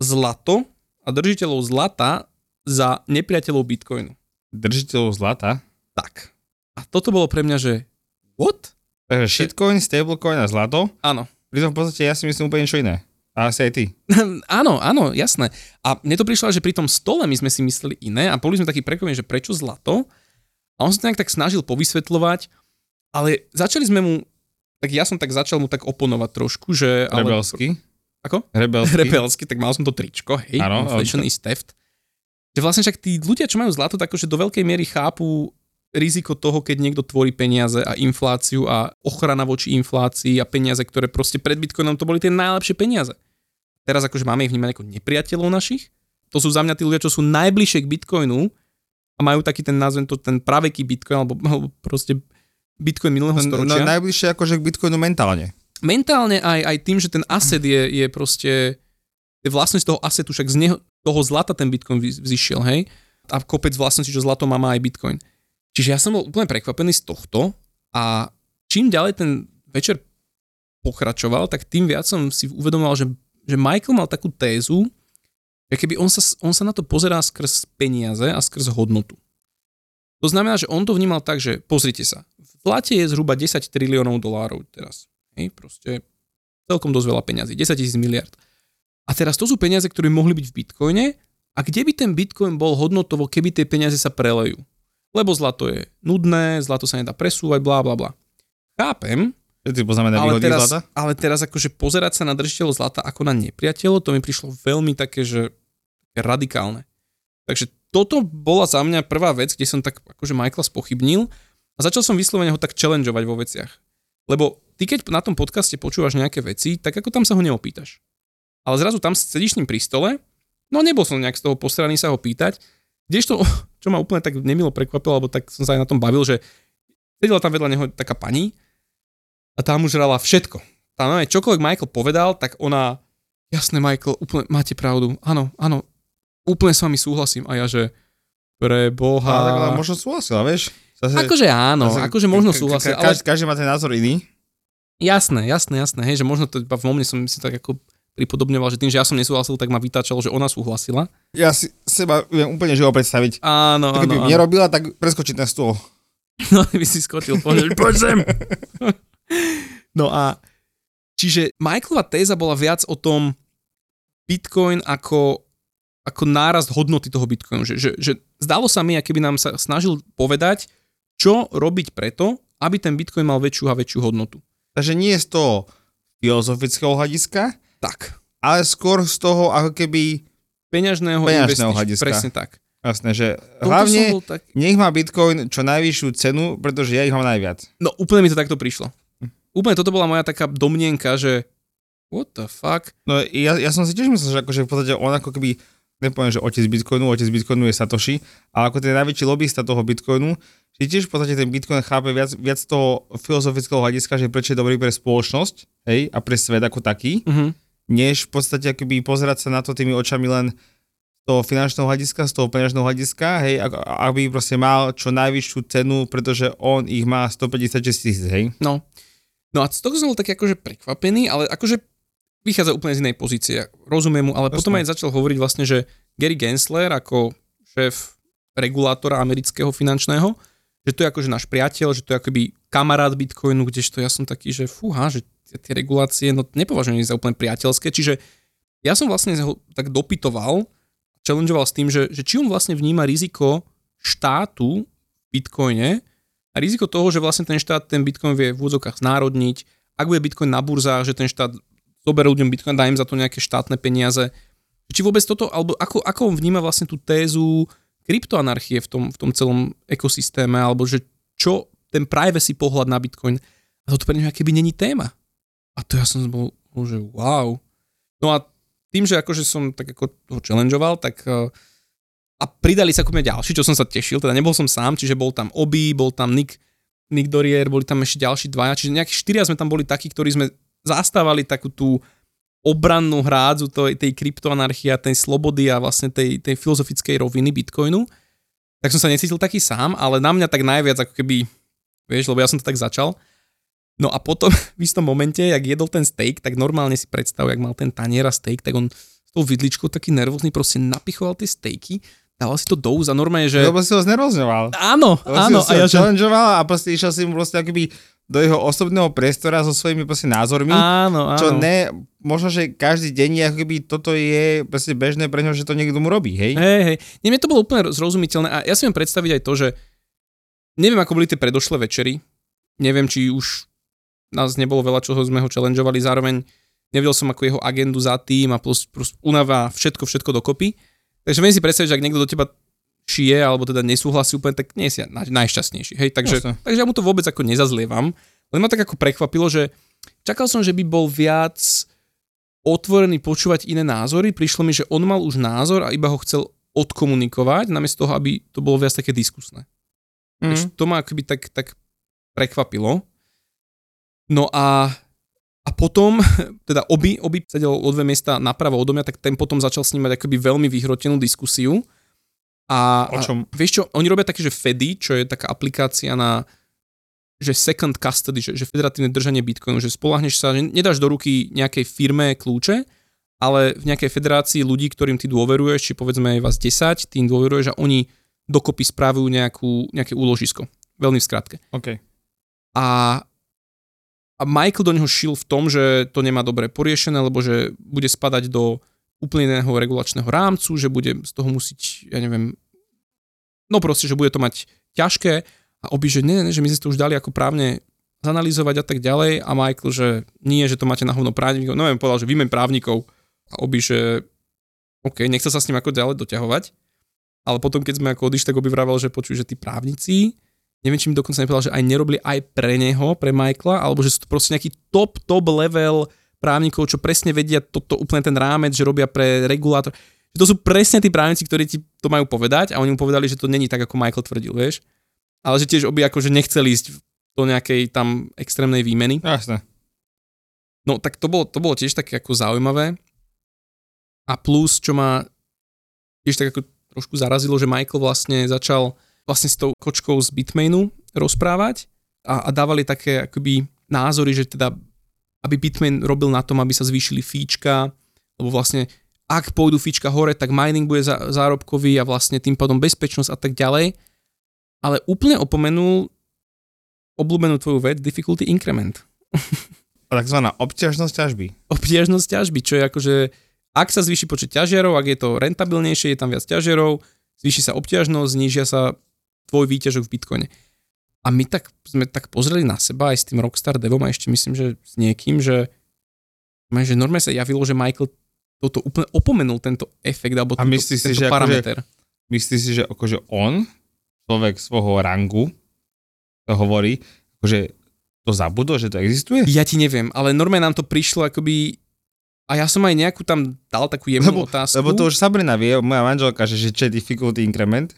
zlato a držiteľov zlata za nepriateľov Bitcoinu. Držiteľov zlata. Tak. A toto bolo pre mňa, že what? Takže shitcoin, stablecoin a zlato. Áno. Pritom v podstate ja si myslím úplne niečo iné. A asi aj ty. <laughs> áno, áno, jasné. A mne to prišlo, že pri tom stole my sme si mysleli iné a boli sme takí prekvapení, že prečo zlato? A on sa to nejak tak snažil povysvetľovať, ale začali sme mu, tak ja som tak začal mu tak oponovať trošku, že... Ale, Rebelsky. Ako? Rebelsky. <laughs> rebelsky, tak mal som to tričko, hej, Áno, inflation is theft. Že vlastne však tí ľudia, čo majú zlato, tak akože do veľkej miery chápu riziko toho, keď niekto tvorí peniaze a infláciu a ochrana voči inflácii a peniaze, ktoré proste pred Bitcoinom to boli tie najlepšie peniaze. Teraz akože máme ich vnímať ako nepriateľov našich. To sú za mňa tí ľudia, čo sú najbližšie k Bitcoinu a majú taký ten, nazvem to, ten praveký Bitcoin, alebo, alebo proste Bitcoin minulého No, no storočia najbližšie akože k Bitcoinu mentálne. mentálne aj, aj tým, že ten asset je, je proste, vlastnosť toho assetu, však z neho, toho zlata ten Bitcoin vzýšiel, hej? A kopec vlastností, čo zlato má, má aj Bitcoin. Čiže ja som bol úplne prekvapený z tohto a čím ďalej ten večer pokračoval, tak tým viac som si uvedomoval, že, že Michael mal takú tézu, že keby on sa, on sa na to pozerá skrz peniaze a skrz hodnotu. To znamená, že on to vnímal tak, že pozrite sa, v zlate je zhruba 10 triliónov dolárov teraz. Hej, proste celkom dosť veľa peňazí, 10 tisíc miliard. A teraz to sú peniaze, ktoré mohli byť v Bitcoine a kde by ten Bitcoin bol hodnotovo, keby tie peniaze sa prelejú. Lebo zlato je nudné, zlato sa nedá presúvať, blá bla bla. Chápem, ty poznáme na ale teraz, zlata? ale teraz akože pozerať sa na držiteľov zlata ako na nepriateľov, to mi prišlo veľmi také, že radikálne. Takže toto bola za mňa prvá vec, kde som tak akože Michaela spochybnil a začal som vyslovene ho tak challengeovať vo veciach. Lebo ty keď na tom podcaste počúvaš nejaké veci, tak ako tam sa ho neopýtaš. Ale zrazu tam sedíš s ním pri stole, no nebol som nejak z toho postraný sa ho pýtať, kdežto, <laughs> čo ma úplne tak nemilo prekvapilo, alebo tak som sa aj na tom bavil, že sedela tam vedľa neho taká pani a tá mu žrala všetko. Tam aj čokoľvek Michael povedal, tak ona, jasné Michael, úplne máte pravdu, áno, áno, úplne s vami súhlasím. A ja, že pre Boha... Ale tak možno súhlasila, vieš? Zase, Akože áno, zase- akože možno ka- ka- ka- ale Každý, každý má ten názor iný. jasné, jasné, jasné, hej, že možno to iba v mne som si tak ako pripodobňoval, že tým, že ja som nesúhlasil, tak ma vytáčalo, že ona súhlasila. Ja si seba viem úplne živo predstaviť. Áno, áno, keby áno. nerobila, tak preskočiť ten stôl. <laughs> No, by si skočil, poď, poď sem. <laughs> No a čiže Michaelova téza bola viac o tom Bitcoin ako, ako nárast hodnoty toho Bitcoinu. Že, že, že zdalo sa mi, keby nám sa snažil povedať, čo robiť preto, aby ten Bitcoin mal väčšiu a väčšiu hodnotu. Takže nie z toho filozofického hľadiska, Tak. ale skôr z toho ako keby, Peňažného, Peňažného hľadiska. Presne tak. jasné, že Toto hlavne bol tak... nech má Bitcoin čo najvyššiu cenu, pretože ja ich mám najviac. No úplne mi to takto prišlo. Úplne toto bola moja taká domnienka, že what the fuck? No ja, ja som si tiež myslel, že akože v podstate on ako keby, nepoviem, že otec Bitcoinu, otec Bitcoinu je Satoshi, ale ako ten najväčší lobbyista toho Bitcoinu, že tiež v podstate ten Bitcoin chápe viac, viac toho filozofického hľadiska, že prečo je dobrý pre spoločnosť, hej, a pre svet ako taký, Uh-huh. Než v podstate akoby pozerať sa na to tými očami len z toho finančného hľadiska, z toho peňažného hľadiska, hej, aby proste mal čo najvyššiu cenu, pretože on ich má 156 tisíc, hej. No. No a z toho som bol taký akože prekvapený, ale akože vychádza úplne z inej pozície. Rozumiem mu, ale Jasné. potom aj začal hovoriť vlastne, že Gary Gensler ako šéf regulátora amerického finančného, že to je akože náš priateľ, že to je akoby kamarát Bitcoinu, kdežto ja som taký, že fúha, že tie, regulácie, no nepovažujem za úplne priateľské, čiže ja som vlastne ho tak dopytoval, challengeoval s tým, že, že či on vlastne vníma riziko štátu v Bitcoine a riziko toho, že vlastne ten štát ten Bitcoin vie v úvodzokách znárodniť, ak bude Bitcoin na burzách, že ten štát zoberie ľuďom Bitcoin, dá im za to nejaké štátne peniaze. Či vôbec toto, alebo ako, ako on vníma vlastne tú tézu kryptoanarchie v tom, v tom celom ekosystéme, alebo že čo ten privacy pohľad na Bitcoin. A toto pre neho keby není téma. A to ja som bol, že wow. No a tým, že akože som tak ako ho challengeoval, tak uh, a pridali sa ku mne ďalší, čo som sa tešil, teda nebol som sám, čiže bol tam Obi, bol tam Nick, Nick Dorier, boli tam ešte ďalší dvaja, čiže nejakí štyria sme tam boli takí, ktorí sme zastávali takú tú obrannú hrádzu tej, tej kryptoanarchie a tej slobody a vlastne tej, tej filozofickej roviny Bitcoinu, tak som sa necítil taký sám, ale na mňa tak najviac ako keby, vieš, lebo ja som to tak začal. No a potom <laughs> v istom momente, jak jedol ten steak, tak normálne si predstav, jak mal ten taniera steak, tak on s tou vidličkou taký nervózny proste napichoval tie stejky dával si to do úza, normálne, že... Lebo si ho znervozňoval. Áno, Lebo áno. Si ho a ja, že... a proste išiel si mu proste akoby do jeho osobného priestora so svojimi proste názormi. Áno, áno. Čo ne, možno, že každý deň, ako keby toto je proste bežné pre ňo, že to niekto mu robí, hej? Hej, hej. Nie, mne to bolo úplne zrozumiteľné a ja si viem predstaviť aj to, že neviem, ako boli tie predošlé večery, neviem, či už nás nebolo veľa, čoho sme ho challengeovali, zároveň nevedel som ako jeho agendu za tým a plus, plus unava všetko, všetko dokopy. Takže viem si predstaviť, že ak niekto do teba šije alebo teda nesúhlasí úplne, tak nie si naj, najšťastnejší. Hej, takže, takže ja mu to vôbec ako nezazlievam. Len ma tak ako prekvapilo, že čakal som, že by bol viac otvorený počúvať iné názory. Prišlo mi, že on mal už názor a iba ho chcel odkomunikovať, namiesto toho, aby to bolo viac také diskusné. Mm. Takže to ma akoby tak, tak prekvapilo. No a a potom, <laughs> teda obi, obi sedel o dve miesta napravo odo mňa, tak ten potom začal s ním mať akoby veľmi vyhrotenú diskusiu. A, o čom? A, vieš čo, oni robia také, že Fedy, čo je taká aplikácia na že second custody, že, že federatívne držanie Bitcoinu, že spolahneš sa, že nedáš do ruky nejakej firme kľúče, ale v nejakej federácii ľudí, ktorým ty dôveruješ, či povedzme aj vás 10, tým dôveruješ a oni dokopy správujú nejakú, nejaké úložisko. Veľmi v skratke. Okay. A a Michael do neho šil v tom, že to nemá dobre poriešené, lebo že bude spadať do úplne iného regulačného rámcu, že bude z toho musieť, ja neviem, no proste, že bude to mať ťažké a obi, že nie, nie, že my sme to už dali ako právne zanalýzovať a tak ďalej a Michael, že nie, že to máte na hovno právnikov, no neviem, povedal, že vymeň právnikov a obi, že OK, nechce sa s ním ako ďalej doťahovať, ale potom, keď sme ako odišli, tak obi vravel, že počuj, že tí právnici neviem, či mi dokonca nepovedal, že aj nerobili aj pre neho, pre Michaela, alebo že sú to proste nejaký top, top level právnikov, čo presne vedia toto úplne ten rámec, že robia pre regulátor. To sú presne tí právnici, ktorí ti to majú povedať a oni mu povedali, že to není tak, ako Michael tvrdil, vieš. Ale že tiež obi akože nechceli ísť do nejakej tam extrémnej výmeny. Jasne. No tak to bolo, to bolo tiež také ako zaujímavé. A plus, čo ma tiež tak ako trošku zarazilo, že Michael vlastne začal vlastne s tou kočkou z Bitmainu rozprávať a, a dávali také akoby názory, že teda aby Bitmain robil na tom, aby sa zvýšili fíčka, lebo vlastne ak pôjdu fíčka hore, tak mining bude zárobkový a vlastne tým pádom bezpečnosť a tak ďalej. Ale úplne opomenul obľúbenú tvoju vec, difficulty increment. <laughs> Takzvaná obťažnosť ťažby. Obťažnosť ťažby, čo je akože, ak sa zvýši počet ťažiarov, ak je to rentabilnejšie, je tam viac ťažiarov, zvýši sa obťažnosť, znížia sa tvoj výťažok v Bitcoine. A my tak sme tak pozreli na seba aj s tým Rockstar Devom a ešte myslím, že s niekým, že, že normálne sa javilo, že Michael toto úplne opomenul tento efekt alebo a tento, si, tento že parameter. Akože, myslíš si, že akože on, človek svojho rangu, to hovorí, akože to zabudol, že to existuje? Ja ti neviem, ale normálne nám to prišlo akoby a ja som aj nejakú tam dal takú jemnú lebo, otázku. Lebo to už Sabrina vie, moja manželka, že, že čo je difficulty increment.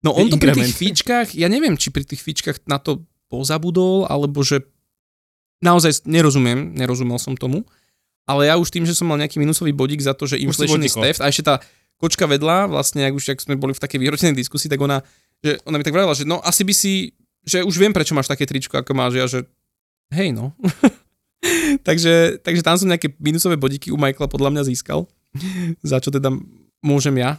No on to pri tých fíčkach, ja neviem, či pri tých fíčkach na to pozabudol, alebo že naozaj nerozumiem, nerozumel som tomu, ale ja už tým, že som mal nejaký minusový bodík za to, že inflation is theft a ešte tá kočka vedľa, vlastne, ak už ak sme boli v takej vyhrotenej diskusii, tak ona, že ona mi tak vravila, že no asi by si, že už viem, prečo máš také tričko, ako máš, ja, že hej no. <laughs> takže, takže tam som nejaké minusové bodíky u Michaela podľa mňa získal, <laughs> za čo teda môžem ja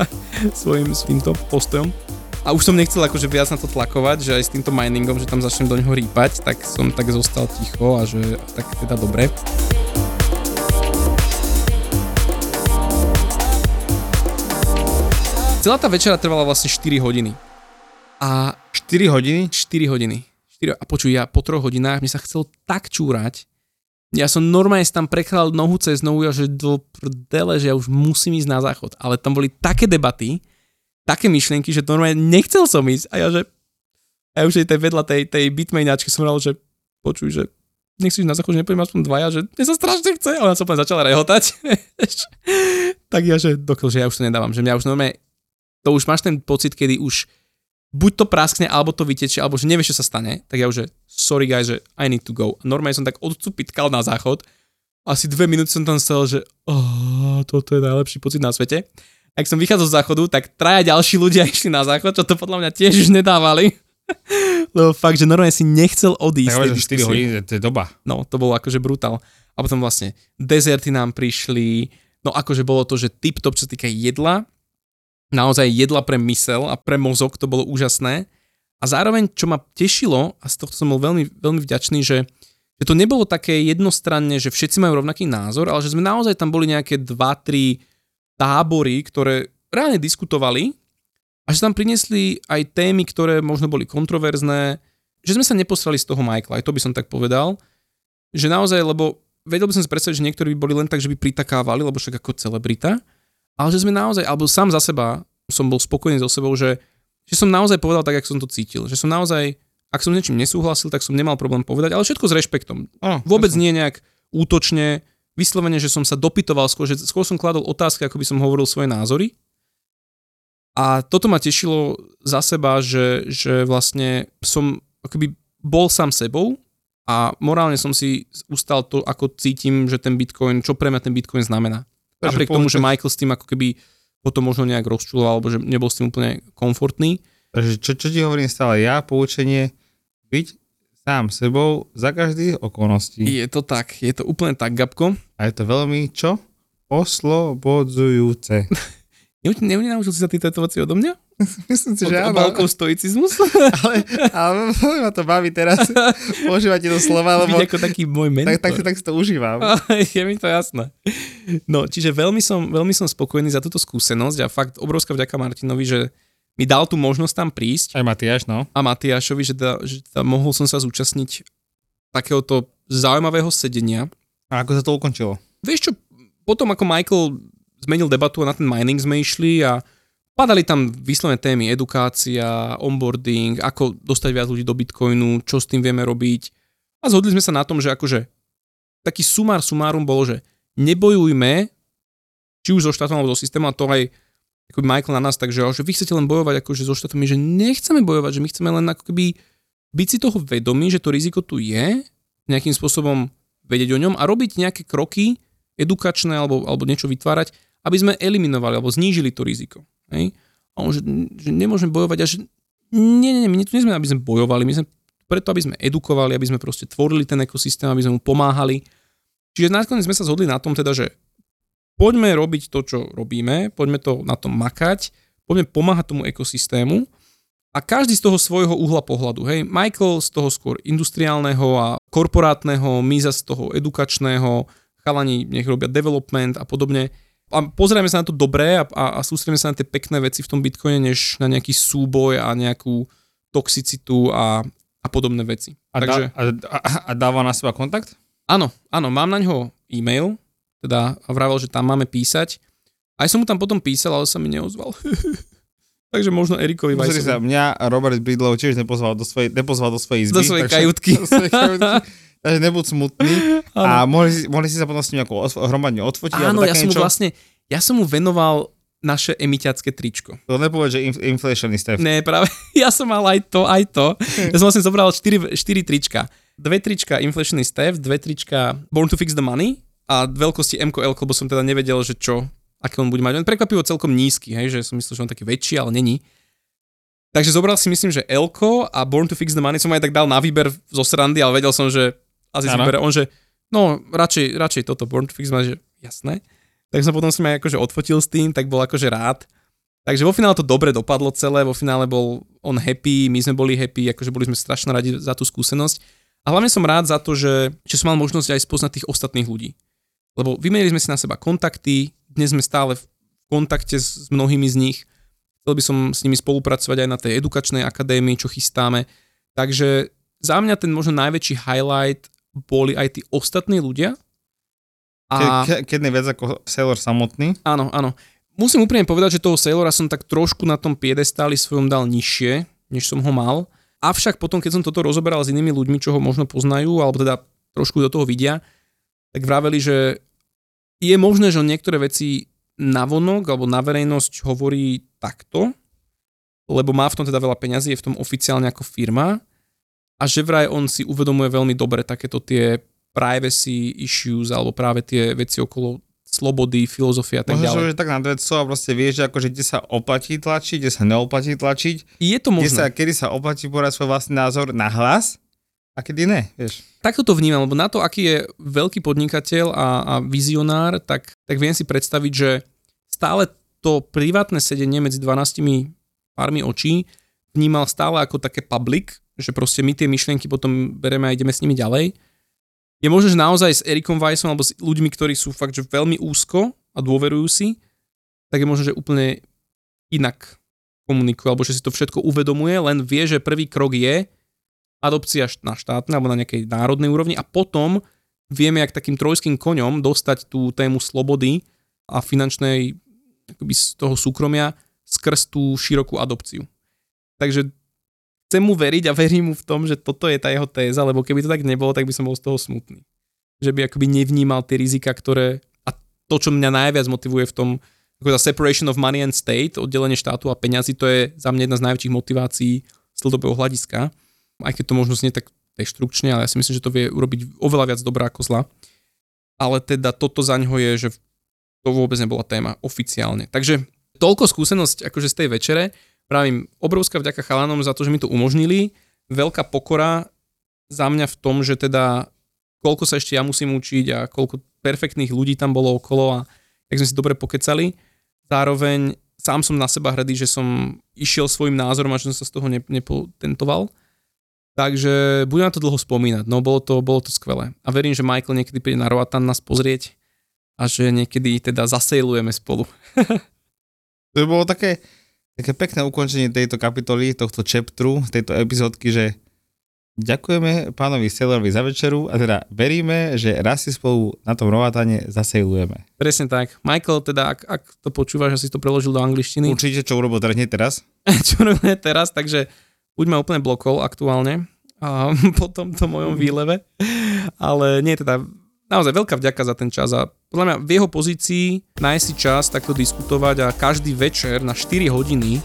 <laughs> svojim týmto postojom. A už som nechcel akože viac na to tlakovať, že aj s týmto miningom, že tam začnem do neho rýpať, tak som tak zostal ticho a že tak teda dobre. Celá tá večera trvala vlastne 4 hodiny. A 4 hodiny? 4 hodiny. 4, a počuj, ja po 3 hodinách mi sa chcel tak čúrať, ja som normálne tam prechádzal nohu cez nohu že do prdele, že ja už musím ísť na záchod. Ale tam boli také debaty, také myšlienky, že normálne nechcel som ísť. A ja že, a už aj tej vedľa tej, tej bitmainačky som hovoril, že počuj, že nechceš na záchod, že nepôjdem aspoň dvaja, že mne sa strašne chce. A ona sa úplne začala rehotať. <laughs> tak ja, že doktor, že ja už to nedávam, že mňa už normálne to už máš ten pocit, kedy už buď to praskne, alebo to vytečie, alebo že nevieš, čo sa stane, tak ja už, že sorry guys, že I need to go. Normálne som tak odcupitkal na záchod, asi dve minúty som tam stal, že oh, toto je najlepší pocit na svete. Ak som vychádzal z záchodu, tak traja ďalší ľudia <laughs> išli na záchod, čo to podľa mňa tiež už nedávali. <laughs> Lebo fakt, že normálne si nechcel odísť. Tak hovoríš, že 4 hodiny, to je doba. No, to bolo akože brutál. A potom vlastne dezerty nám prišli, no akože bolo to, že tip-top, čo sa týka jedla, naozaj jedla pre mysel a pre mozog, to bolo úžasné. A zároveň, čo ma tešilo, a z toho som bol veľmi, veľmi vďačný, že, že to nebolo také jednostranne, že všetci majú rovnaký názor, ale že sme naozaj tam boli nejaké dva, tri tábory, ktoré reálne diskutovali a že tam priniesli aj témy, ktoré možno boli kontroverzné, že sme sa nepostrali z toho Michaela, aj to by som tak povedal, že naozaj, lebo vedel by som si predstaviť, že niektorí by boli len tak, že by pritakávali, lebo však ako celebrita, ale že sme naozaj, alebo sám za seba som bol spokojný so sebou, že, že som naozaj povedal tak, ako som to cítil. Že som naozaj, ak som s niečím nesúhlasil, tak som nemal problém povedať, ale všetko s rešpektom. Oh, Vôbec nie nejak útočne, vyslovene, že som sa dopytoval skôr, že skôr som kladol otázky, ako by som hovoril svoje názory. A toto ma tešilo za seba, že, že vlastne som akoby bol sám sebou a morálne som si ustal to, ako cítim, že ten Bitcoin, čo pre mňa ten Bitcoin znamená. Takže Napriek tomu, že Michael s tým ako keby potom možno nejak rozčuloval, alebo že nebol s tým úplne komfortný. Takže čo, čo ti hovorím stále ja, poučenie, byť sám sebou za každých okolností. Je to tak, je to úplne tak, Gabko. A je to veľmi, čo? Oslobodzujúce. <laughs> Neunaučil si sa tieto veci odo mňa? <laughs> Myslím si, že áno. Balkov stoicizmus? <laughs> ale, ale ma to baví teraz <laughs> používať tieto slova, lebo... Byť ako taký môj mentor. Tak, tak, tak si to užívam. je mi to jasné. No, čiže veľmi som, veľmi som spokojný za túto skúsenosť a fakt obrovská vďaka Martinovi, že mi dal tú možnosť tam prísť. Aj Matiáš, no. A Matiášovi, že, da, že da, mohol som sa zúčastniť takéhoto zaujímavého sedenia. A ako sa to ukončilo? Vieš čo, potom ako Michael zmenil debatu a na ten mining sme išli a Padali tam vyslovené témy, edukácia, onboarding, ako dostať viac ľudí do Bitcoinu, čo s tým vieme robiť. A zhodli sme sa na tom, že akože taký sumár sumárum bolo, že nebojujme, či už so štátom alebo so systémom, a to aj ako Michael na nás, takže že vy chcete len bojovať akože so štátmi, že nechceme bojovať, že my chceme len ako keby byť si toho vedomí, že to riziko tu je, nejakým spôsobom vedieť o ňom a robiť nejaké kroky edukačné alebo, alebo niečo vytvárať, aby sme eliminovali alebo znížili to riziko. Hej? A on, že, že nemôžeme bojovať a že nie, nie, nie, my tu nie sme, aby sme bojovali, my sme preto, aby sme edukovali, aby sme proste tvorili ten ekosystém, aby sme mu pomáhali. Čiže nakoniec sme sa zhodli na tom teda, že poďme robiť to, čo robíme, poďme to na tom makať, poďme pomáhať tomu ekosystému a každý z toho svojho uhla pohľadu. Hej, Michael z toho skôr industriálneho a korporátneho, my z toho edukačného, chalani nech robia development a podobne a pozrieme sa na to dobré a, a, a sústredíme sa na tie pekné veci v tom Bitcoine, než na nejaký súboj a nejakú toxicitu a, a podobné veci. A, Takže, a, a, a dáva na seba kontakt? Áno, áno, mám na ňo e-mail, teda vravel, že tam máme písať. Aj som mu tam potom písal, ale sa mi neozval. <laughs> Takže možno Erikovi Pozri sa, mňa Robert Bridlow tiež nepozval do svojej, nepozval do svojej izby. Do svojej kajutky. <laughs> Do svojej kajutky. <laughs> takže nebuď smutný. <laughs> A mohli, mohli si sa potom s ním ako hromadne odfotiť. Áno, ja som mu vlastne, ja som mu venoval naše emiťacké tričko. To nepovedz, že inflation is theft. Ne, práve, <laughs> ja som mal aj to, aj to. <laughs> Ja som vlastne zobral 4, 4 trička. Dve trička Inflation is theft, dve trička Born to fix the money a veľkosti M L, lebo som teda nevedel, že čo, aké on bude mať. On prekvapivo celkom nízky, hej, že som myslel, že on taký väčší, ale není. Takže zobral si myslím, že Elko a Born to fix the money som aj tak dal na výber zo srandy, ale vedel som, že asi si bere on, že no radšej, radšej toto Born to Fix ma, že jasné. Tak som potom si ma akože odfotil s tým, tak bol akože rád. Takže vo finále to dobre dopadlo celé, vo finále bol on happy, my sme boli happy, akože boli sme strašne radi za tú skúsenosť. A hlavne som rád za to, že, že som mal možnosť aj spoznať tých ostatných ľudí. Lebo vymenili sme si na seba kontakty, dnes sme stále v kontakte s mnohými z nich. Chcel by som s nimi spolupracovať aj na tej edukačnej akadémii, čo chystáme. Takže za mňa ten možno najväčší highlight boli aj tí ostatní ľudia. A... Ke, keď nie viac ako Sailor samotný. Áno, áno. Musím úprimne povedať, že toho Sailora som tak trošku na tom piedestáli svojom dal nižšie, než som ho mal. Avšak potom, keď som toto rozoberal s inými ľuďmi, čo ho možno poznajú, alebo teda trošku do toho vidia, tak vraveli, že je možné, že niektoré veci navonok alebo na verejnosť hovorí takto, lebo má v tom teda veľa peňazí, je v tom oficiálne ako firma a že vraj on si uvedomuje veľmi dobre takéto tie privacy issues alebo práve tie veci okolo slobody, filozofia a tak Možno, ďalej. že tak na dveco a proste vieš, že akože kde sa oplatí tlačiť, kde sa neoplatí tlačiť, Je to kde sa, možné. kedy sa oplatí povedať svoj vlastný názor na hlas a kedy ne, vieš. Takto to vnímam, lebo na to, aký je veľký podnikateľ a, a vizionár, tak, tak viem si predstaviť, že stále to privátne sedenie medzi 12 pármi očí vnímal stále ako také public, že proste my tie myšlienky potom bereme a ideme s nimi ďalej. Je možné, že naozaj s Erikom Weissom alebo s ľuďmi, ktorí sú fakt že veľmi úzko a dôverujú si, tak je možné, že úplne inak komunikuje, alebo že si to všetko uvedomuje, len vie, že prvý krok je adopcia na štátnej alebo na nejakej národnej úrovni a potom vieme, jak takým trojským koňom dostať tú tému slobody a finančnej akoby z toho súkromia skrz tú širokú adopciu. Takže chcem mu veriť a verím mu v tom, že toto je tá jeho téza, lebo keby to tak nebolo, tak by som bol z toho smutný. Že by akoby nevnímal tie rizika, ktoré... A to, čo mňa najviac motivuje v tom, ako tá separation of money and state, oddelenie štátu a peňazí, to je za mňa jedna z najväčších motivácií z dlhodobého hľadiska. Aj keď to možno znie tak deštrukčne, ale ja si myslím, že to vie urobiť oveľa viac dobrá ako zla. Ale teda toto za ňoho je, že to vôbec nebola téma oficiálne. Takže toľko skúsenosť akože z tej večere. Pravím, obrovská vďaka chalanom za to, že mi to umožnili. Veľká pokora za mňa v tom, že teda koľko sa ešte ja musím učiť a koľko perfektných ľudí tam bolo okolo a jak sme si dobre pokecali. Zároveň sám som na seba hrdý, že som išiel svojim názorom a že som sa z toho ne- nepotentoval. Takže budem na to dlho spomínať. No bolo to, bolo to skvelé. A verím, že Michael niekedy príde na Roatan nás pozrieť a že niekedy teda zasejlujeme spolu. <laughs> To by bolo také, také pekné ukončenie tejto kapitoly, tohto chapteru, tejto epizódky, že ďakujeme pánovi Sailorovi za večeru a teda veríme, že raz si spolu na tom rovatane zasejlujeme. Presne tak. Michael, teda ak, ak to počúvaš, že si to preložil do angličtiny, Určite, čo urobil teda hneď teraz. <laughs> čo robíme teraz, takže buď ma úplne blokol aktuálne a <laughs> po tomto mojom výleve, ale nie teda naozaj veľká vďaka za ten čas a podľa mňa v jeho pozícii nájsť si čas takto diskutovať a každý večer na 4 hodiny,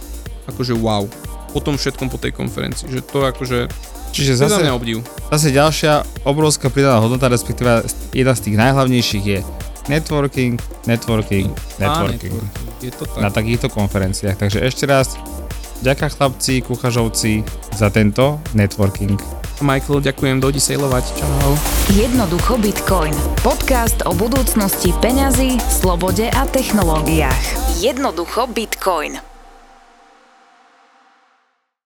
akože wow, po tom všetkom po tej konferencii, že to akože Čiže to je za zase, mňa obdiv. zase ďalšia obrovská pridaná hodnota, respektíve jedna z tých najhlavnejších je networking, networking, networking. Á, Je to tak. na takýchto konferenciách. Takže ešte raz, ďaká chlapci, kuchažovci za tento networking. Michael, ďakujem, dojdi sailovať. Čau. Jednoducho Bitcoin. Podcast o budúcnosti peňazí, slobode a technológiách. Jednoducho Bitcoin.